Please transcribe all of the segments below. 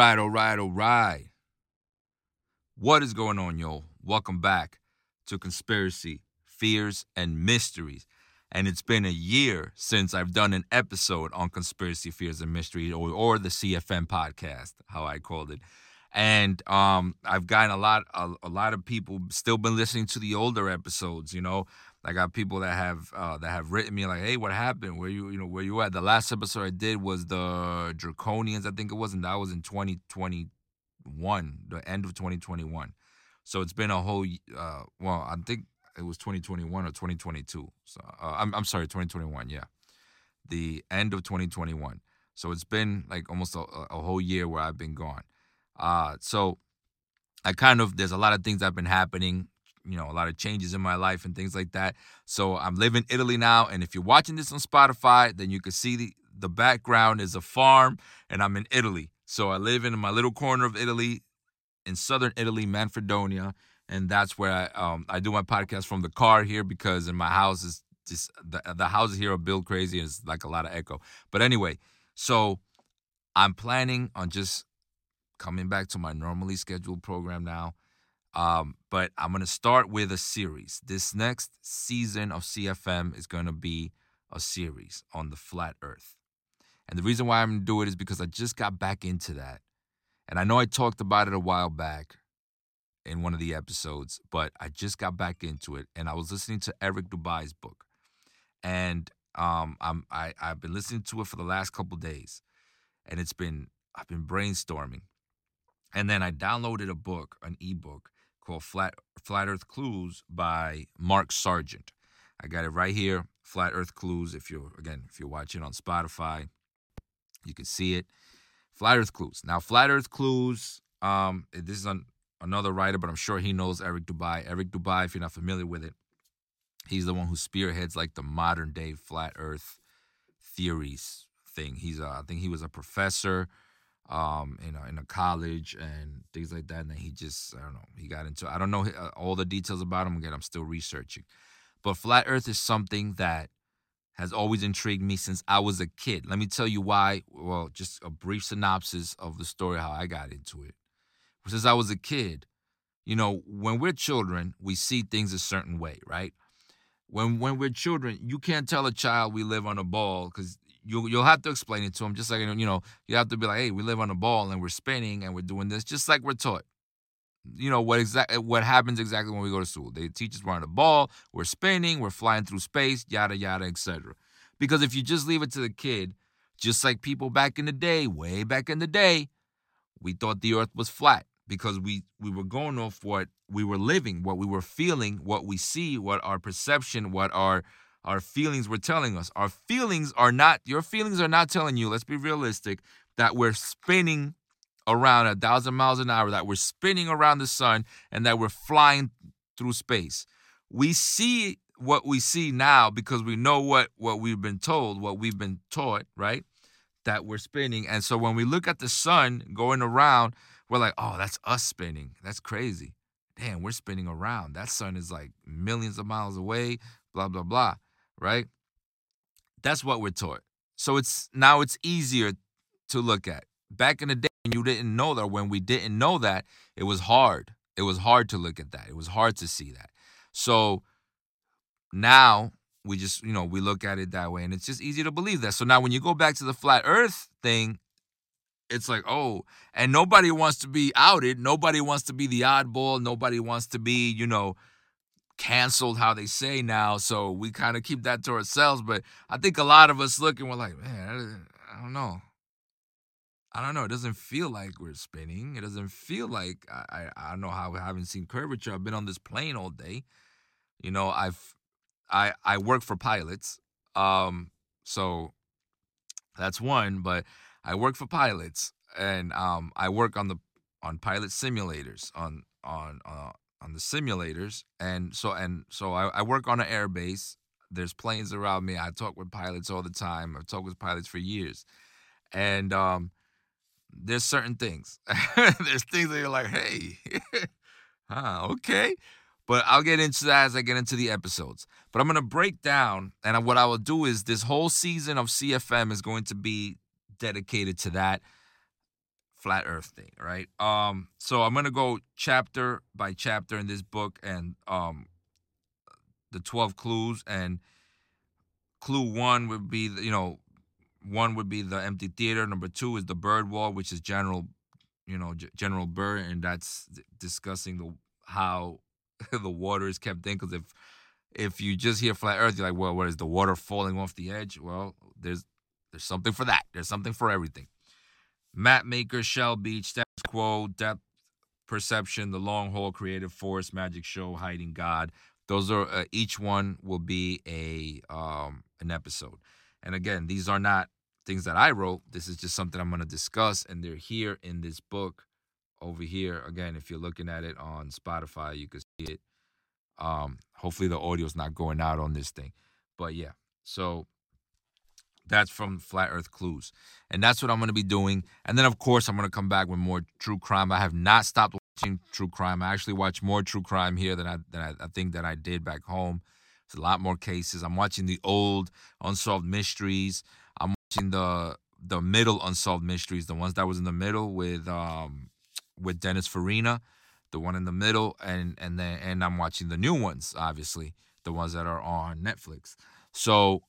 right, all right, all right. What is going on, y'all? Welcome back to Conspiracy, Fears, and Mysteries. And it's been a year since I've done an episode on Conspiracy, Fears, and Mysteries, or, or the CFM podcast, how I called it. And um, I've gotten a lot, a, a lot of people still been listening to the older episodes. You know, I got people that have uh, that have written me like, "Hey, what happened? Where you, you know, where you at?" The last episode I did was the Draconians, I think it was, and that was in 2021, the end of 2021. So it's been a whole, uh, well, I think it was 2021 or 2022. So uh, I'm I'm sorry, 2021. Yeah, the end of 2021. So it's been like almost a, a whole year where I've been gone. Uh, so I kind of there's a lot of things that have been happening. You know, a lot of changes in my life and things like that. So I'm living in Italy now, and if you're watching this on Spotify, then you can see the the background is a farm, and I'm in Italy. So I live in my little corner of Italy, in southern Italy, Manfredonia, and that's where I um I do my podcast from the car here because in my house is just the the houses here are built crazy and it's like a lot of echo. But anyway, so I'm planning on just coming back to my normally scheduled program now. Um, but I'm gonna start with a series. This next season of CFM is gonna be a series on the flat Earth. And the reason why I'm gonna do it is because I just got back into that. And I know I talked about it a while back, in one of the episodes, but I just got back into it and I was listening to Eric Dubay's book. And um I'm I, I've been listening to it for the last couple days. And it's been I've been brainstorming. And then I downloaded a book, an ebook called Flat Flat Earth Clues by Mark Sargent. I got it right here, Flat Earth Clues. If you're again, if you're watching on Spotify, you can see it. Flat Earth Clues. Now, Flat Earth Clues. Um, this is on another writer, but I'm sure he knows Eric Dubay. Eric Dubay, if you're not familiar with it, he's the one who spearheads like the modern day flat Earth theories thing. He's, a, I think he was a professor um, in a, in a college and things like that. And then he just, I don't know, he got into. I don't know uh, all the details about him. Again, I'm still researching. But flat Earth is something that has always intrigued me since I was a kid. Let me tell you why. Well, just a brief synopsis of the story how I got into it since I was a kid, you know, when we're children, we see things a certain way, right? When when we're children, you can't tell a child we live on a ball because you you'll have to explain it to them. Just like you know, you have to be like, hey, we live on a ball and we're spinning and we're doing this, just like we're taught. You know what exactly what happens exactly when we go to school? They teach us we're on a ball, we're spinning, we're flying through space, yada yada, etc. Because if you just leave it to the kid, just like people back in the day, way back in the day, we thought the earth was flat because we we were going off what we were living, what we were feeling, what we see, what our perception, what our our feelings were telling us. Our feelings are not your feelings are not telling you, let's be realistic, that we're spinning around a thousand miles an hour, that we're spinning around the sun, and that we're flying through space. We see what we see now because we know what what we've been told, what we've been taught, right? That we're spinning. And so when we look at the sun going around, we're like, oh, that's us spinning. That's crazy. Damn, we're spinning around. That sun is like millions of miles away, blah, blah, blah. Right? That's what we're taught. So it's now it's easier to look at. Back in the day when you didn't know that, when we didn't know that, it was hard. It was hard to look at that. It was hard to see that. So now we just, you know, we look at it that way and it's just easy to believe that. So now when you go back to the flat earth thing, it's like, oh, and nobody wants to be outed. Nobody wants to be the oddball. Nobody wants to be, you know, canceled, how they say now. So we kind of keep that to ourselves. But I think a lot of us look and we're like, man, I don't know. I don't know. It doesn't feel like we're spinning. It doesn't feel like I, I, I don't know how I haven't seen curvature. I've been on this plane all day. You know, I've I I work for pilots. Um, so that's one, but I work for pilots, and um, I work on the on pilot simulators on on uh, on the simulators, and so and so I, I work on an air base. There's planes around me. I talk with pilots all the time. I've talked with pilots for years, and um, there's certain things. there's things that you're like, hey, huh, okay. But I'll get into that as I get into the episodes. But I'm gonna break down, and what I will do is this whole season of CFM is going to be dedicated to that flat earth thing, right? Um so I'm to go chapter by chapter in this book and um the 12 clues and clue 1 would be you know one would be the empty theater. Number 2 is the bird wall which is general you know G- general Byrd and that's discussing the how the water is kept in cuz if if you just hear flat earth you're like well what is the water falling off the edge? Well there's there's something for that. There's something for everything map maker shell beach status quo depth perception the long haul creative force magic show hiding god. Those are uh, each one will be a um an episode. And again these are not things that i wrote. This is just something i'm going to discuss and they're here in this book over here. Again if you're looking at it on spotify you can see it. Um hopefully the audio's not going out on this thing. But yeah so that's from Flat Earth Clues. And that's what I'm going to be doing. And then, of course, I'm going to come back with more true crime. I have not stopped watching true crime. I actually watch more true crime here than I, than I, I think that I did back home. It's a lot more cases. I'm watching the old unsolved mysteries. I'm watching the the middle unsolved mysteries, the ones that was in the middle with um with Dennis Farina, the one in the middle, and and then and I'm watching the new ones, obviously, the ones that are on Netflix. So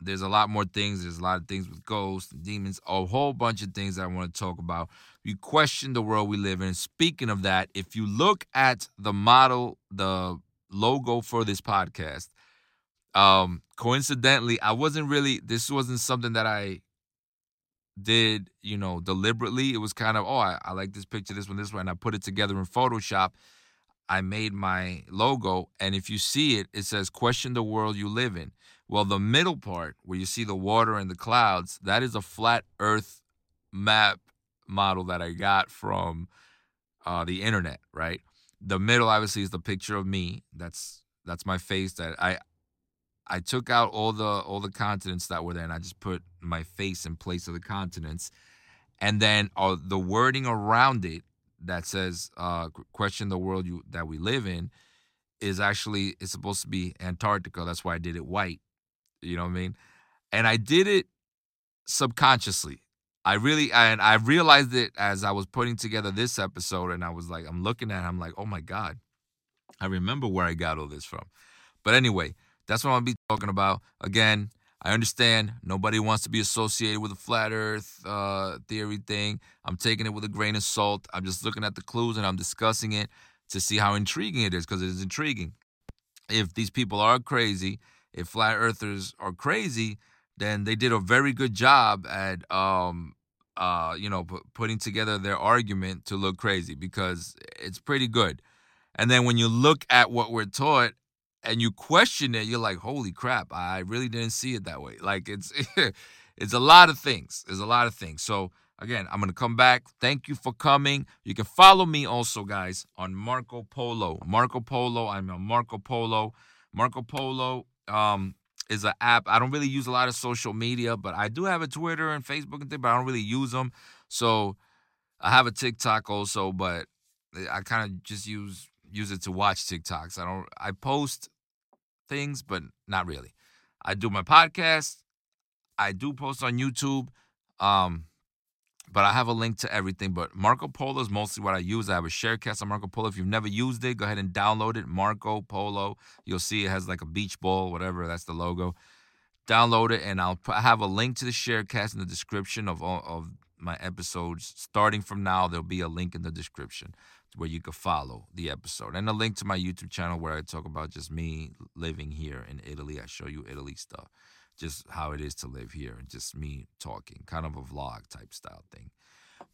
there's a lot more things. There's a lot of things with ghosts and demons, a whole bunch of things I want to talk about. You question the world we live in. Speaking of that, if you look at the model, the logo for this podcast, um, coincidentally, I wasn't really, this wasn't something that I did, you know, deliberately. It was kind of, oh, I, I like this picture, this one, this one, and I put it together in Photoshop. I made my logo, and if you see it, it says, question the world you live in. Well, the middle part where you see the water and the clouds, that is a flat earth map model that I got from uh, the internet, right? The middle obviously is the picture of me. That's that's my face that I I took out all the all the continents that were there and I just put my face in place of the continents. And then uh, the wording around it that says uh, question the world you that we live in is actually it's supposed to be Antarctica. That's why I did it white you know what I mean? And I did it subconsciously. I really and I realized it as I was putting together this episode and I was like I'm looking at it, I'm like, "Oh my god. I remember where I got all this from." But anyway, that's what I'm to be talking about. Again, I understand nobody wants to be associated with the flat earth uh, theory thing. I'm taking it with a grain of salt. I'm just looking at the clues and I'm discussing it to see how intriguing it is because it is intriguing. If these people are crazy if flat earthers are crazy, then they did a very good job at um uh you know p- putting together their argument to look crazy because it's pretty good. And then when you look at what we're taught and you question it, you're like, "Holy crap, I really didn't see it that way." Like it's it's a lot of things. There's a lot of things. So again, I'm gonna come back. Thank you for coming. You can follow me also, guys, on Marco Polo. Marco Polo. I'm on Marco Polo. Marco Polo um, is an app. I don't really use a lot of social media, but I do have a Twitter and Facebook and thing, but I don't really use them. So I have a TikTok also, but I kind of just use use it to watch TikToks. I don't I post things, but not really. I do my podcast. I do post on YouTube. Um, but I have a link to everything. But Marco Polo is mostly what I use. I have a Sharecast on Marco Polo. If you've never used it, go ahead and download it. Marco Polo. You'll see it has like a beach ball, whatever. That's the logo. Download it, and I'll have a link to the Sharecast in the description of all of my episodes. Starting from now, there'll be a link in the description where you can follow the episode, and a link to my YouTube channel where I talk about just me living here in Italy. I show you Italy stuff just how it is to live here and just me talking, kind of a vlog type style thing.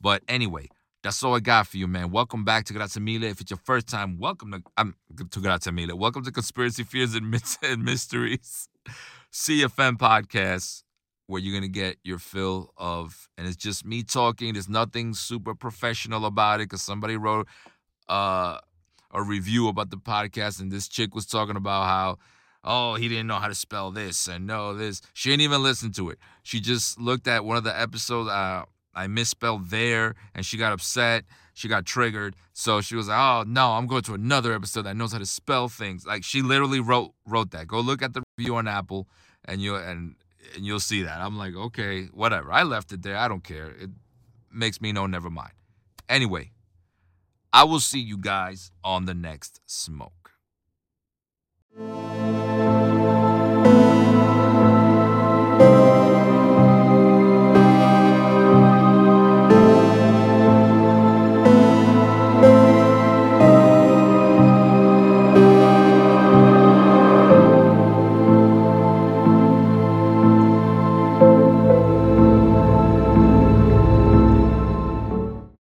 But anyway, that's all I got for you, man. Welcome back to Grazie Mille. If it's your first time, welcome to I'm to Grazie Mille. Welcome to Conspiracy Fears and, and Mysteries, CFM podcast, where you're gonna get your fill of, and it's just me talking. There's nothing super professional about it because somebody wrote uh, a review about the podcast, and this chick was talking about how oh, he didn't know how to spell this and no this. She didn't even listen to it. She just looked at one of the episodes. Uh, I misspelled there, and she got upset. She got triggered. So she was like, "Oh no, I'm going to another episode that knows how to spell things." Like she literally wrote wrote that. Go look at the review on Apple, and you and and you'll see that. I'm like, okay, whatever. I left it there. I don't care. It makes me know. Never mind. Anyway, I will see you guys on the next smoke.